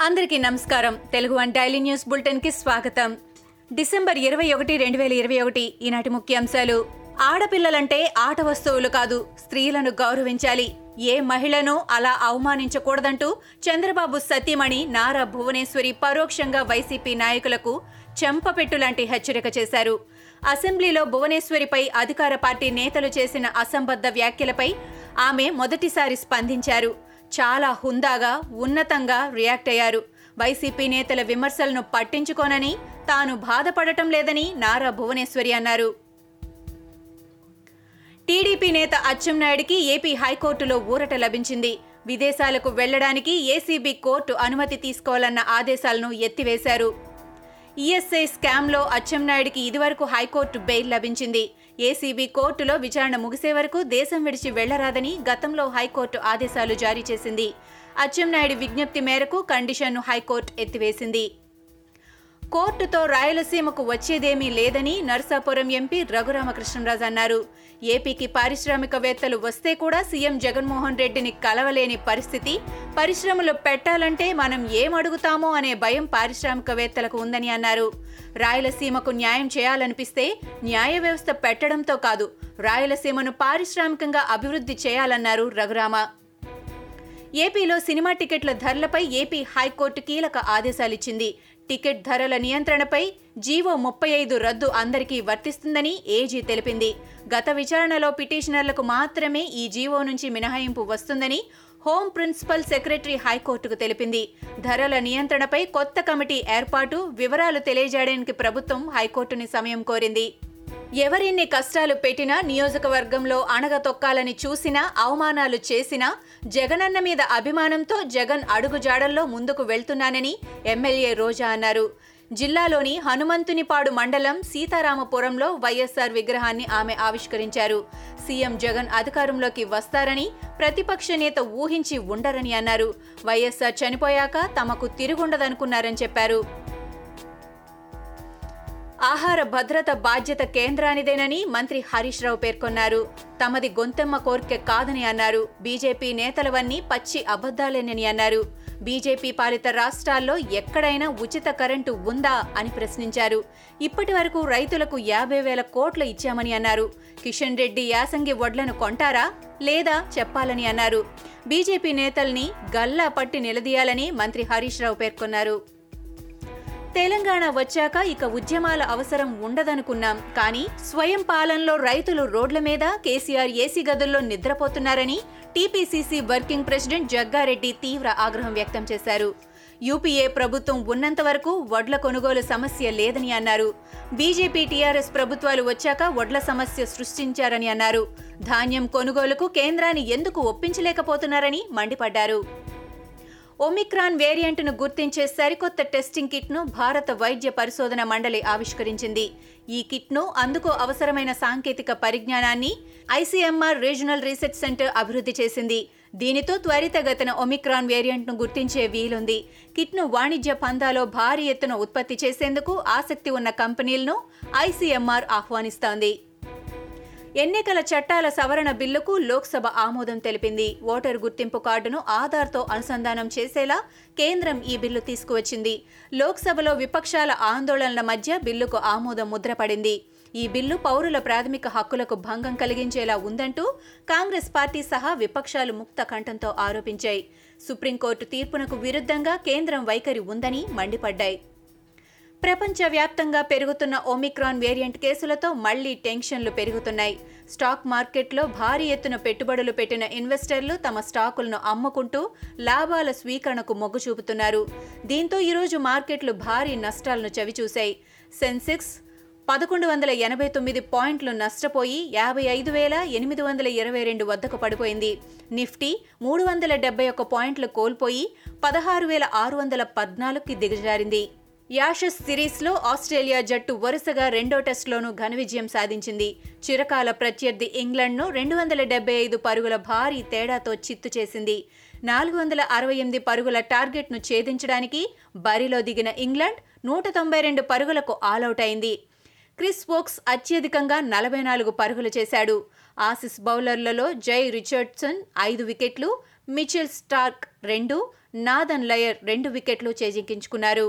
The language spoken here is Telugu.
అందరికీ నమస్కారం. తెలుగు వన్ డైలీ న్యూస్ బులెటిన్కి స్వాగతం. డిసెంబర్ ఇరవై ఒకటి రెండు వేల ఇరవై ఒకటి ఈనాటి ముఖ్యాంశాలు. ఆడపిల్లలంటే ఆట వస్తువులు కాదు స్త్రీలను గౌరవించాలి. ఏ మహిళను అలా అవమానించకూడదంటూ చంద్రబాబు సతీమణి నారా భువనేశ్వరి పరోక్షంగా వైసీపీ నాయకులకు చెంపపెట్టు లాంటి హెచ్చరిక చేశారు. అసెంబ్లీలో భువనేశ్వరిపై అధికార పార్టీ నేతలు చేసిన అసంబద్ధ వ్యాఖ్యలపై ఆమె మొదటిసారి స్పందించారు. చాలా హుందాగా ఉన్నతంగా రియాక్ట్ అయ్యారు. వైసీపీ నేతల విమర్శలను పట్టించుకోనని తాను బాధపడటం లేదని నారా భువనేశ్వరి అన్నారు. టీడీపీ నేత అచ్చెన్నాయుడికి ఏపీ హైకోర్టులో ఊరట లభించింది. విదేశాలకు వెళ్ళడానికి ఏసీబీ కోర్టు అనుమతి తీసుకోవాలన్న ఆదేశాలను ఎత్తివేశారు. ఈఎస్ఐ స్కామ్లో అచ్చెన్నాయుడికి ఇదివరకు హైకోర్టు బెయిల్ లభించింది. ఏసీబీ కోర్టులో విచారణ ముగిసే వరకు దేశం విడిచి వెళ్ళరాదని గతంలో హైకోర్టు ఆదేశాలు జారీ చేసింది. అచ్చెన్నాయుడు విజ్ఞప్తి మేరకు కండిషన్ను హైకోర్టు ఎత్తివేసింది. కోర్టుతో రాయలసీమకు వచ్చేదేమీ లేదని నర్సాపురం ఎంపీ రఘురామకృష్ణరాజు అన్నారు. ఏపీకి పారిశ్రామికవేత్తలు వస్తే కూడా సీఎం జగన్మోహన్ రెడ్డిని కలవలేని పరిస్థితి. పరిశ్రమలు పెట్టాలంటే మనం ఏమడుగుతామో అనే భయం పారిశ్రామికవేత్తలకు ఉందని అన్నారు. రాయలసీమకు న్యాయం చేయాలనిపిస్తే న్యాయ వ్యవస్థ పెట్టడంతో కాదు రాయలసీమను పారిశ్రామికంగా అభివృద్ధి చేయాలన్నారు రఘురామ. ఏపీలో సినిమా టికెట్ల ధరలపై ఏపీ హైకోర్టు కీలక ఆదేశాలిచ్చింది. టికెట్ ధరల నియంత్రణపై జీవో ముప్పై ఐదు రద్దు అందరికీ వర్తిస్తుందని ఏజీ తెలిపింది. గత విచారణలో పిటిషనర్లకు మాత్రమే ఈ జీవో నుంచి మినహాయింపు వస్తుందని హోం ప్రిన్సిపల్ సెక్రటరీ హైకోర్టుకు తెలిపింది. ధరల నియంత్రణపై కొత్త కమిటీ ఏర్పాటు వివరాలు తెలియజేయడానికి ప్రభుత్వం హైకోర్టుని సమయం కోరింది. ఎవరిన్ని కష్టాలు పెట్టినా నియోజకవర్గంలో అణగతొక్కాలని చూసినా అవమానాలు చేసినా జగనన్న మీద అభిమానంతో జగన్ అడుగుజాడల్లో ముందుకు వెళ్తున్నానని ఎమ్మెల్యే రోజా అన్నారు. జిల్లాలోని హనుమంతునిపాడు మండలం సీతారామపురంలో వైఎస్ఆర్ విగ్రహాన్ని ఆమె ఆవిష్కరించారు. సీఎం జగన్ అధికారంలోకి వస్తారని ప్రతిపక్ష నేత ఊహించి ఉండరని అన్నారు. వైఎస్ఆర్ చనిపోయాక తమకు తిరుగుండదనుకున్నారని చెప్పారు. ఆహార భద్రత బాధ్యత కేంద్రానిదేనని మంత్రి హరీష్ రావు పేర్కొన్నారు. తమది గొంతెమ్మ కోర్కె కాదని అన్నారు. బీజేపీ నేతలవన్నీ పచ్చి అబద్దాలేనని అన్నారు. బీజేపీ పాలిత రాష్ట్రాల్లో ఎక్కడైనా ఉచిత కరెంటు ఉందా అని ప్రశ్నించారు. ఇప్పటి వరకు రైతులకు యాభై వేల కోట్లు ఇచ్చామని అన్నారు. కిషన్ రెడ్డి యాసంగి వడ్లను కొంటారా? లేదా చెప్పాలని అన్నారు. బీజేపీ నేతల్ని గల్లా పట్టి నిలదీయాలని మంత్రి హరీష్ రావు పేర్కొన్నారు. తెలంగాణ వచ్చాక ఇక ఉద్యమాల అవసరం ఉండదనుకున్నాం. కానీ స్వయం పాలనలో రైతులు రోడ్ల మీద కేసీఆర్ ఏసీ గదుల్లో నిద్రపోతున్నారని టీపీసీసీ వర్కింగ్ ప్రెసిడెంట్ జగ్గారెడ్డి తీవ్ర ఆగ్రహం వ్యక్తం చేశారు. యూపీఏ ప్రభుత్వం ఉన్నంత వరకు వడ్ల కొనుగోలు సమస్య లేదని అన్నారు. బీజేపీ టీఆర్ఎస్ ప్రభుత్వాలు వచ్చాక వడ్ల సమస్య సృష్టించారని అన్నారు. ధాన్యం కొనుగోలుకు కేంద్రాన్ని ఎందుకు ఒప్పించలేకపోతున్నారని మండిపడ్డారు. ఒమిక్రాన్ వేరియంట్ను గుర్తించే సరికొత్త టెస్టింగ్ కిట్ను భారత వైద్య పరిశోధన మండలి ఆవిష్కరించింది. ఈ కిట్ను అందుకు అవసరమైన సాంకేతిక పరిజ్ఞానాన్ని ఐసీఎంఆర్ రీజనల్ రీసెర్చ్ సెంటర్ అభివృద్ధి చేసింది. దీనితో త్వరితగతిన ఒమిక్రాన్ వేరియంట్ను గుర్తించే వీలుంది. కిట్ను వాణిజ్య పందాలో భారీ ఎత్తున ఉత్పత్తి చేసేందుకు ఆసక్తి ఉన్న కంపెనీలను ఐసీఎంఆర్ ఆహ్వానిస్తోంది. ఎన్నికల చట్టాల సవరణ బిల్లుకు లోక్సభ ఆమోదం తెలిపింది. ఓటరు గుర్తింపు కార్డును ఆధార్తో అనుసంధానం చేసేలా కేంద్రం ఈ బిల్లు తీసుకువచ్చింది. లోక్సభలో విపక్షాల ఆందోళనల మధ్య బిల్లుకు ఆమోదం ముద్రపడింది. ఈ బిల్లు పౌరుల ప్రాథమిక హక్కులకు భంగం కలిగించేలా ఉందంటూ కాంగ్రెస్ పార్టీ సహా విపక్షాలు ముక్త కంఠంతో ఆరోపించాయి. సుప్రీంకోర్టు తీర్పునకు విరుద్ధంగా కేంద్రం వైఖరి ఉందని మండిపడ్డాయి. ప్రపంచవ్యాప్తంగా పెరుగుతున్న ఒమిక్రాన్ వేరియంట్ కేసులతో మళ్ళీ టెన్షన్లు పెరుగుతున్నాయి. స్టాక్ మార్కెట్లో భారీ ఎత్తున పెట్టుబడులు పెట్టిన ఇన్వెస్టర్లు తమ స్టాకులను అమ్ముకుంటూ లాభాల స్వీకరణకు మొగ్గు చూపుతున్నారు దీంతో ఈరోజు మార్కెట్లు భారీ నష్టాలను చవిచూశాయి. సెన్సెక్స్ పదకొండు వందల ఎనభై తొమ్మిది పాయింట్లు నష్టపోయి యాభై ఐదు వేల ఎనిమిది వందల ఇరవై రెండు వద్దకు పడిపోయింది. నిఫ్టీ మూడు వందల డెబ్బై ఒక్క పాయింట్లు కోల్పోయి పదహారు వేల ఆరు వందల పద్నాలుగుకి దిగజారింది. యాషస్ సిరీస్లో ఆస్ట్రేలియా జట్టు వరుసగా రెండో టెస్టులోనూ ఘన విజయం సాధించింది. చిరకాల ప్రత్యర్థి ఇంగ్లాండ్ను రెండు వందల డెబ్బై ఐదు పరుగుల భారీ తేడాతో చిత్తు చేసింది. నాలుగు వందల అరవై ఎనిమిది పరుగుల టార్గెట్ను ఛేదించడానికి బరిలో దిగిన ఇంగ్లాండ్ నూట తొంభై రెండు పరుగులకు ఆలౌట్ అయింది. క్రిస్ వోక్స్ అత్యధికంగా నలభై నాలుగు పరుగులు చేశాడు. ఆసిస్ బౌలర్లలో జై రిచర్డ్సన్ ఐదు వికెట్లు మిచెల్ స్టార్క్ రెండు నాదన్ లయర్ రెండు వికెట్లు చేజిక్కించుకున్నారు